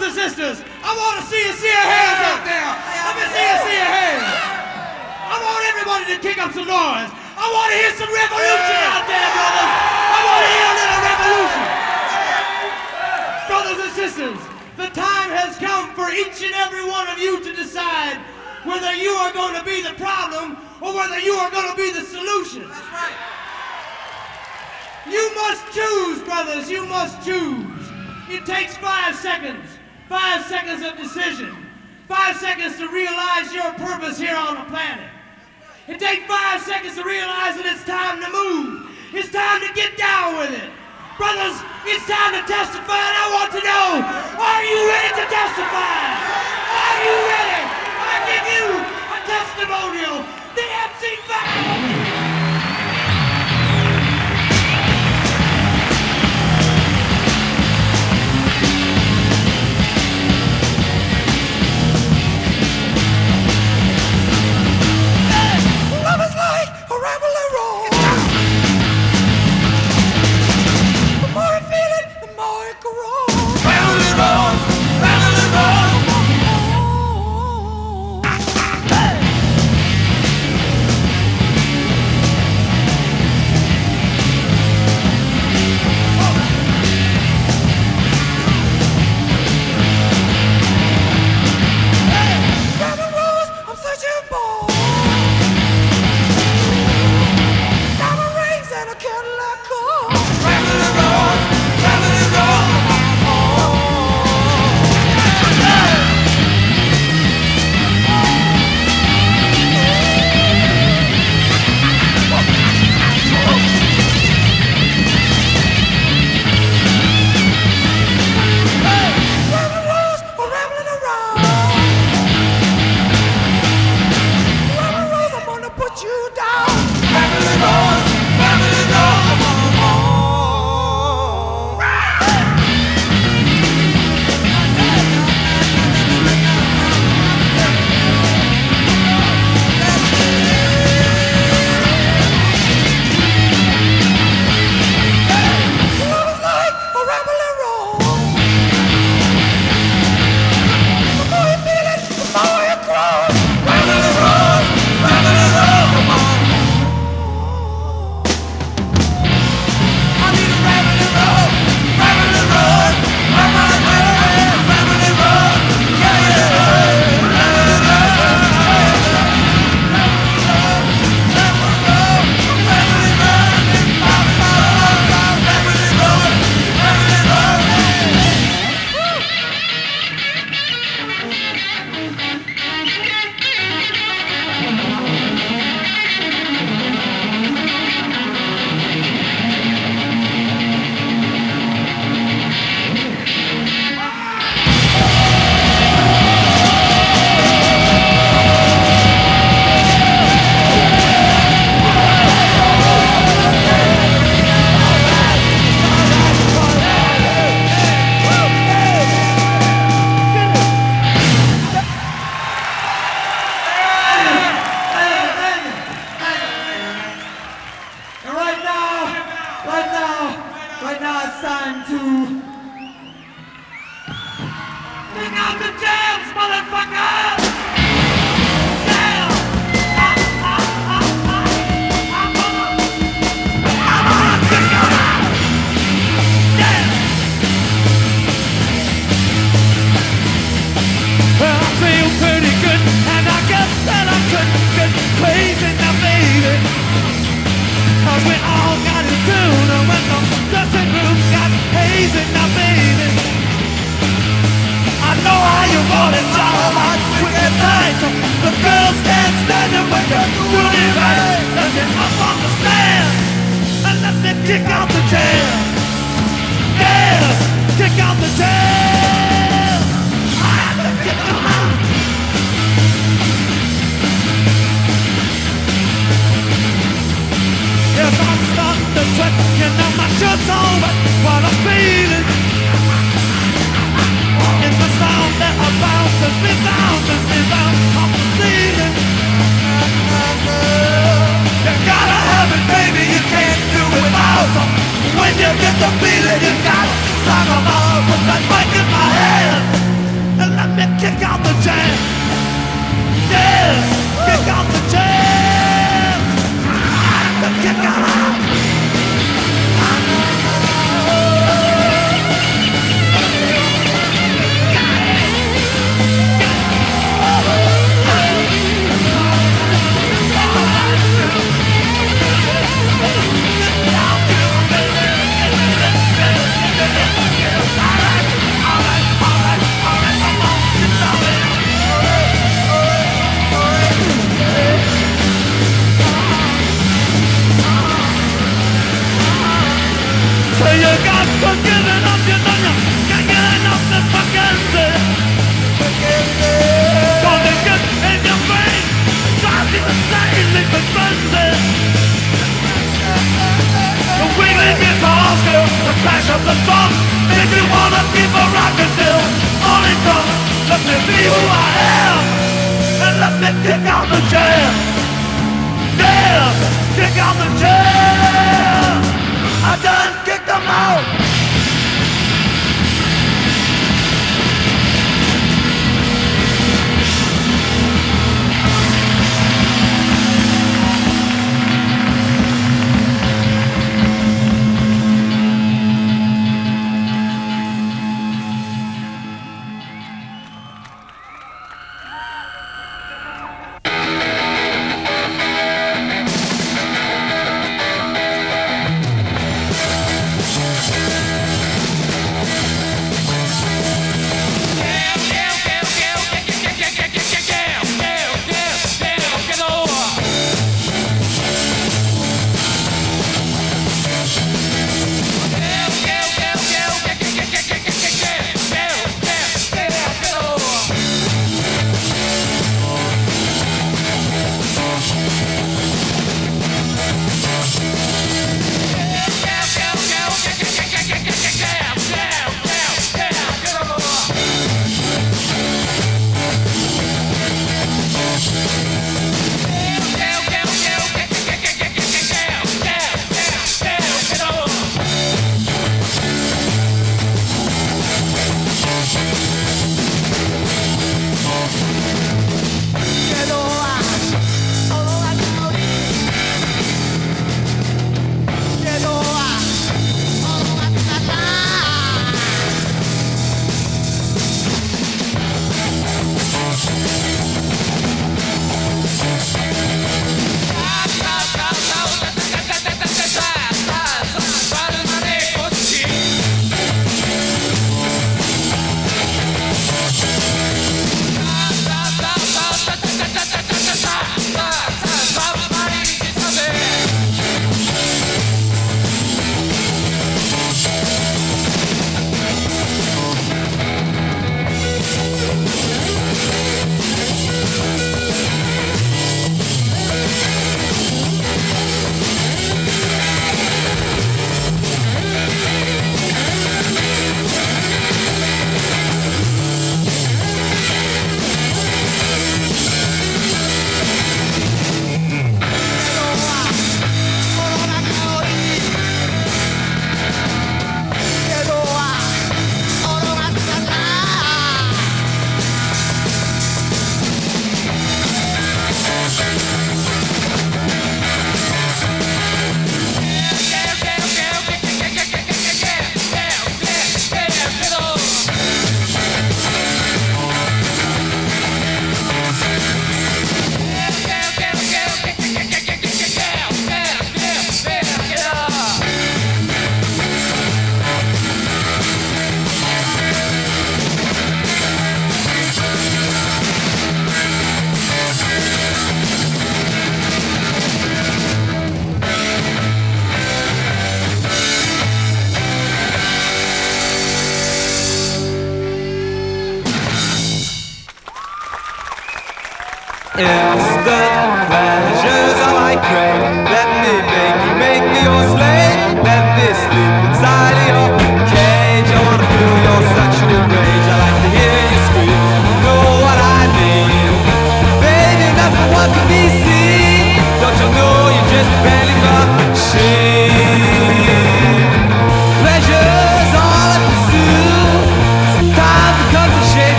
brothers and sisters, I want to see you see your hands out there. Let me see you see your hands. I want everybody to kick up some noise. I want to hear some revolution out there, brothers. I want to hear a little revolution. Brothers and sisters, the time has come for each and every one of you to decide whether you are going to be the problem or whether you are going to be the solution. That's right. You must choose, brothers. You must choose. It takes five seconds. Five seconds of decision. Five seconds to realize your purpose here on the planet. It takes five seconds to realize that it's time to move. It's time to get down with it. Brothers, it's time to testify, and I want to know, are you ready to testify? Are you ready? I give you a testimonial.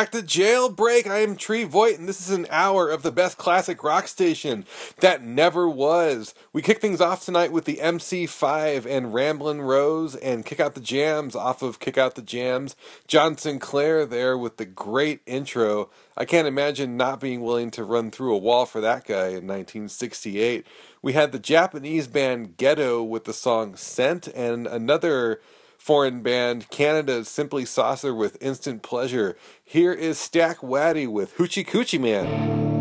Back to Jailbreak. I am Tree Voigt, and this is an hour of the best classic rock station that never was. We kick things off tonight with the MC5 and Ramblin' Rose and Kick Out the Jams off of Kick Out the Jams. John Sinclair there with the great intro. I can't imagine not being willing to run through a wall for that guy in 1968. We had the Japanese band Ghetto with the song Scent and another foreign band, Canada's Simply Saucer with Instant Pleasure. Here is Stack Waddy with Hoochie Coochie Man.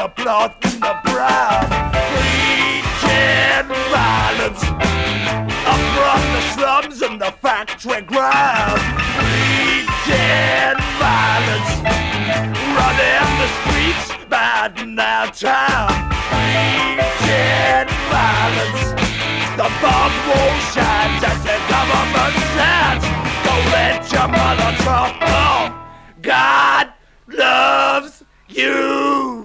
The plot and the proud. Preaching violence from the slums and the factory ground. Preaching violence, running the streets, bad in our town. Preaching violence, the bomb won't shine as the government says. Don't let your mother off. God loves you.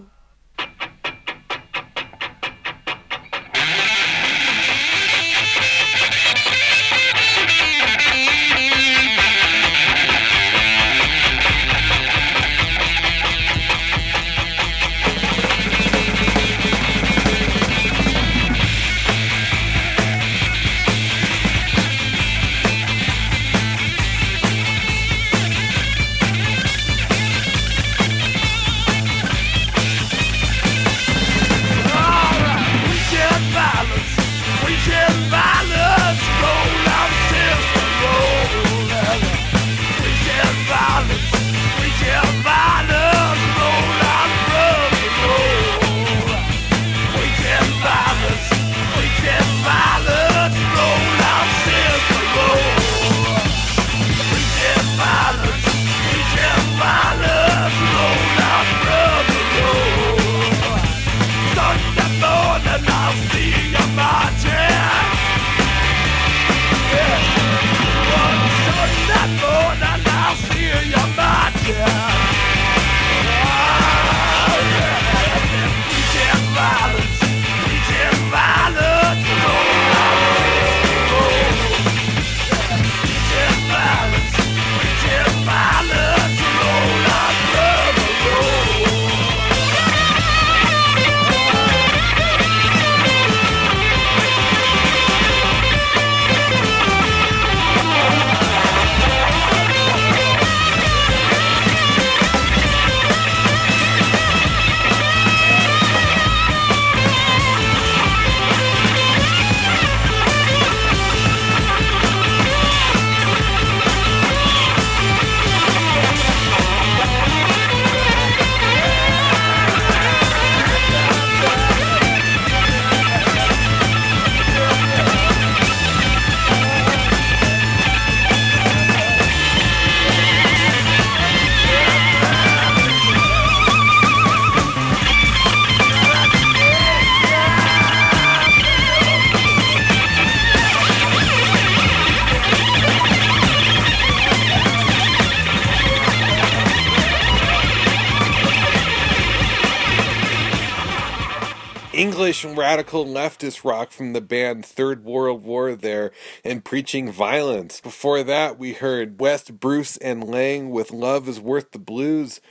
Radical leftist rock from the band Third World War there and preaching violence. Before that, we heard West Bruce and Laing with Love is Worth the Blues,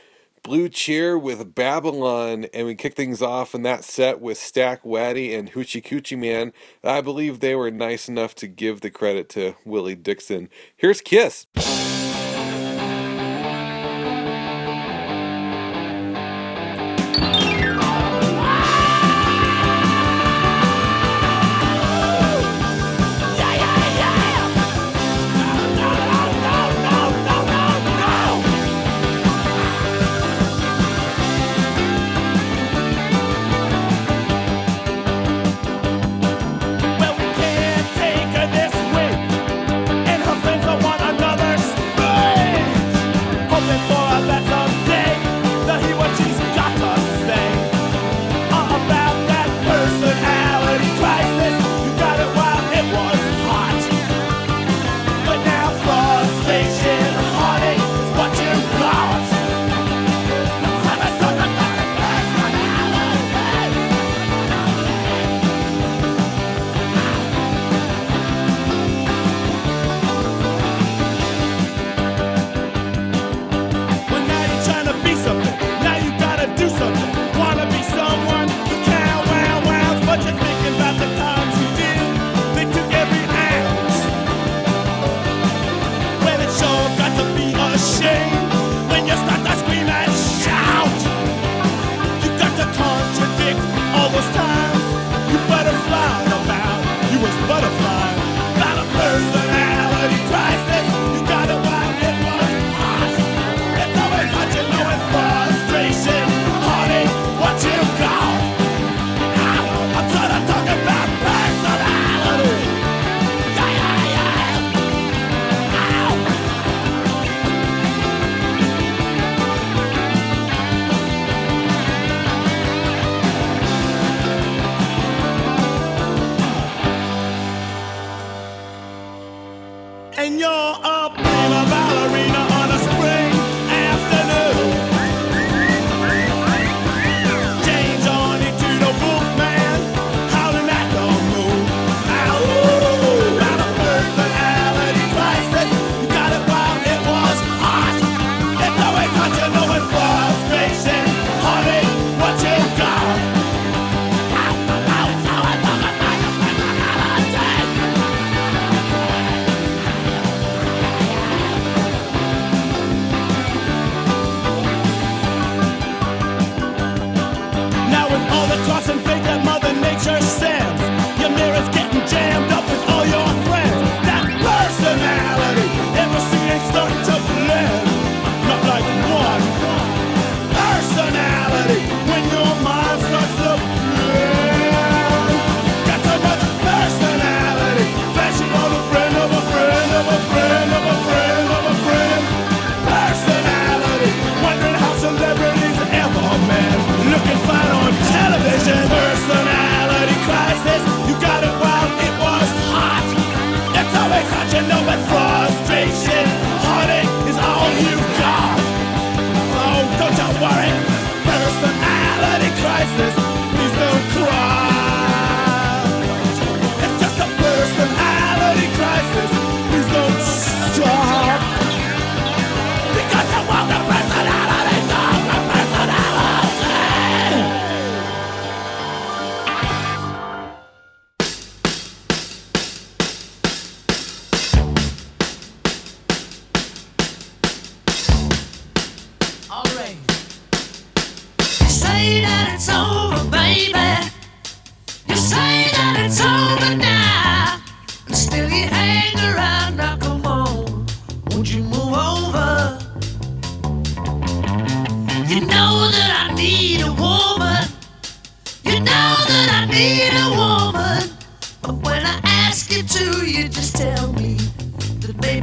Blue Cheer with Babylon, and we kicked things off in that set with Stack Waddy and Hoochie Coochie Man. I believe they were nice enough to give the credit to Willie Dixon. Here's Kiss.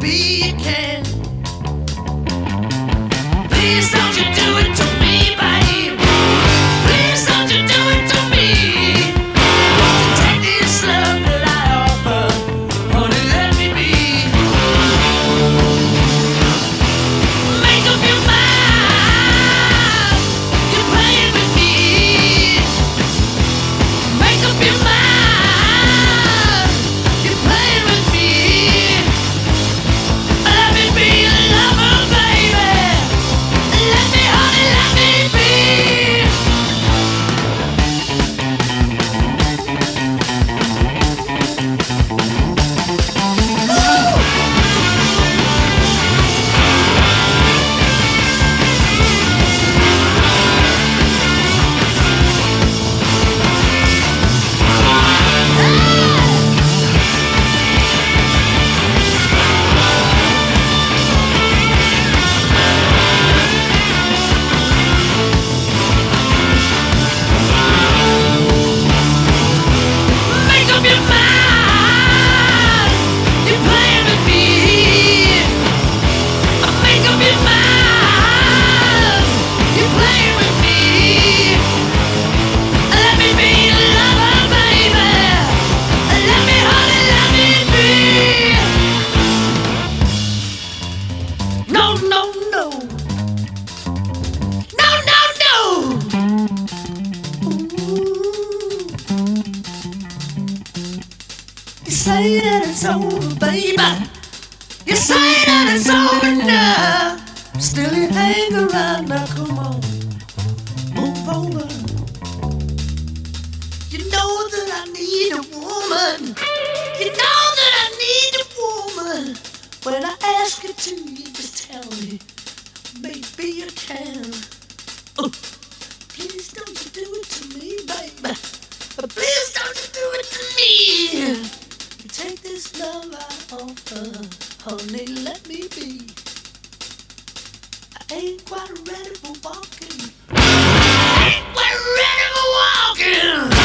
Maybe you can. Please don't you do it to me. that I need a woman. You know that I need a woman. When I ask you to, you just tell me. Maybe you can. Oh, please don't you do it to me, baby. Please don't you do it to me. You take this love I offer, honey, let me be. I ain't quite ready for walking. I ain't quite ready for walking.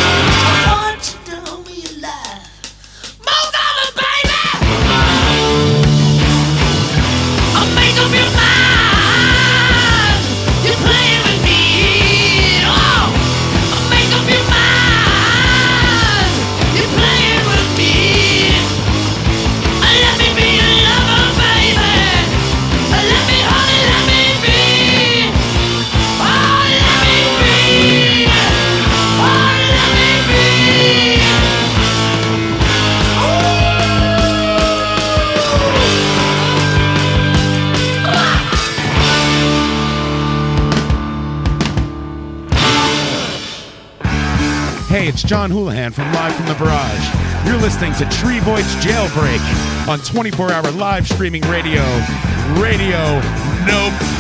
John Houlihan from Live from the Barrage. You're listening to Tree Voigt's Jailbreak on 24 hour live streaming radio, Radio Nope.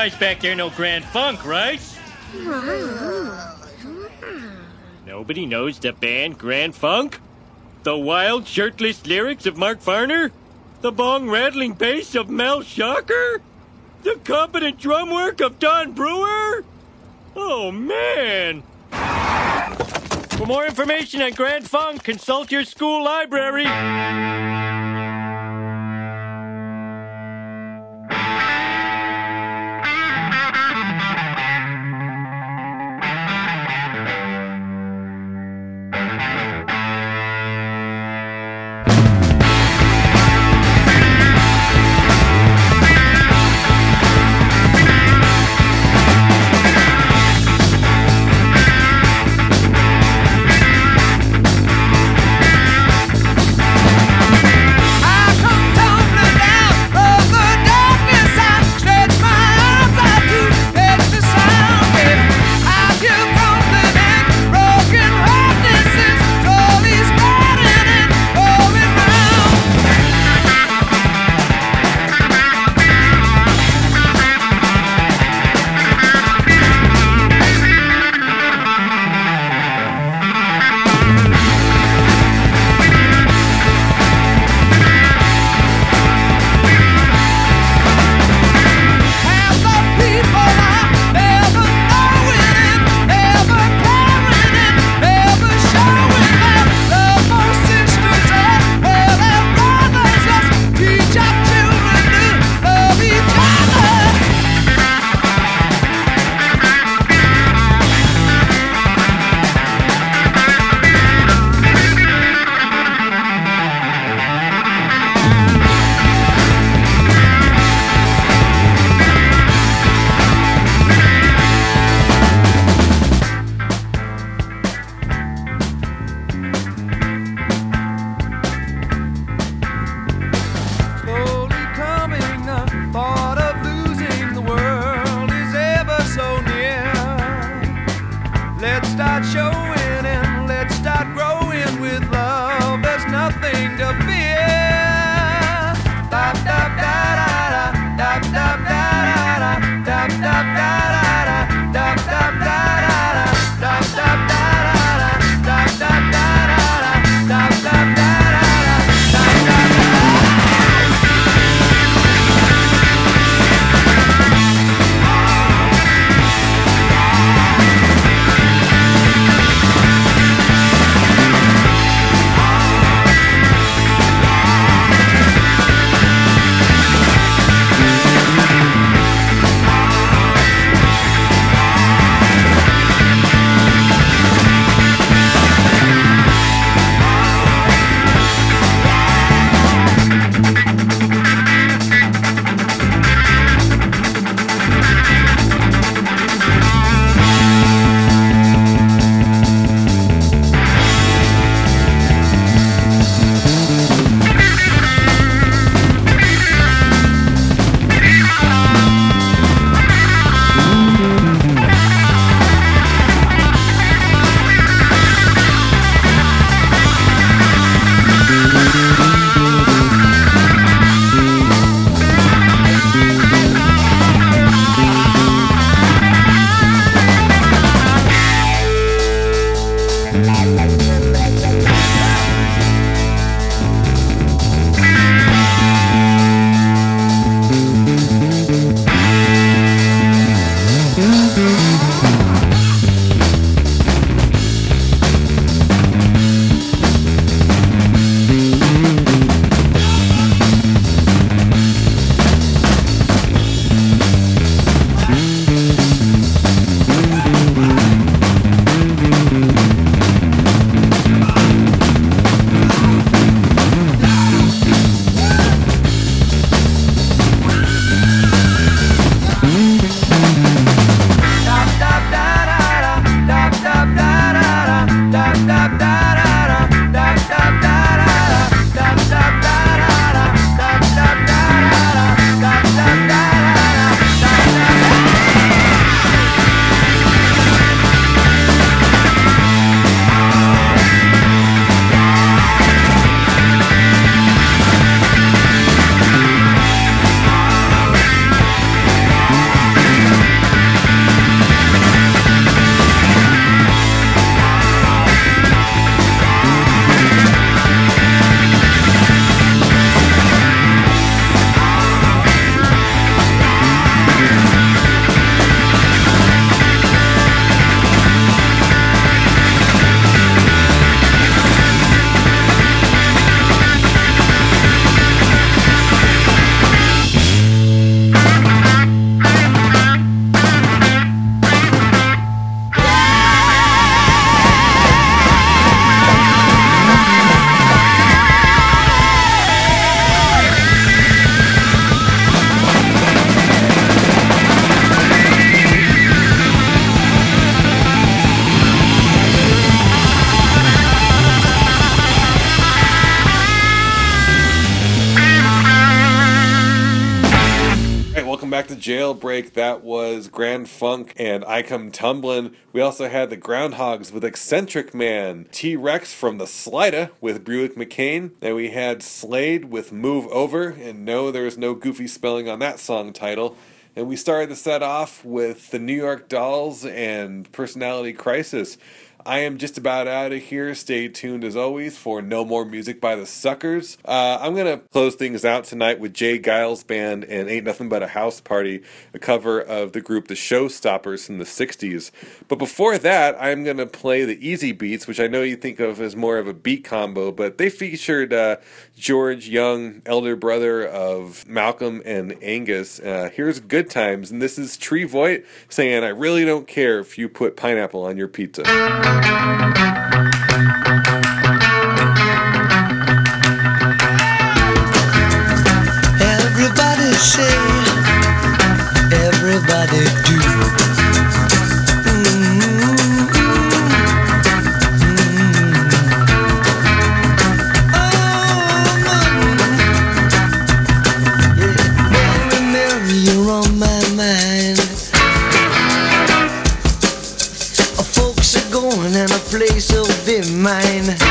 Guys back there know Grand Funk, right? Nobody knows the band Grand Funk? The wild, shirtless lyrics of Mark Farner? The bong rattling bass of Mel Schacher? The competent drum work of Don Brewer? Oh, man! For more information on Grand Funk, consult your school library. Jailbreak. That was Grand Funk and I Come Tumbling. We also had the Groundhogs with Eccentric Man, T Rex from the Slider with Buick Mackane, and we had Slade with Move Over. And no, there was no goofy spelling on that song title. And we started the set off with the New York Dolls and Personality Crisis. I am just about out of here. Stay tuned as always for No More Music by the Suckers. Uh, I'm going to close things out tonight with J. Geils Band and Ain't Nothing But a House Party, a cover of the group The Showstoppers from the 60s. But before that, I'm going to play the Easybeats, which I know you think of as more of a beat combo, but they featured uh, George Young, elder brother of Malcolm and Angus. Uh, here's Good Times, and this is Tree Voigt saying, I really don't care if you put pineapple on your pizza. Everybody say, everybody mine.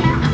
Yeah.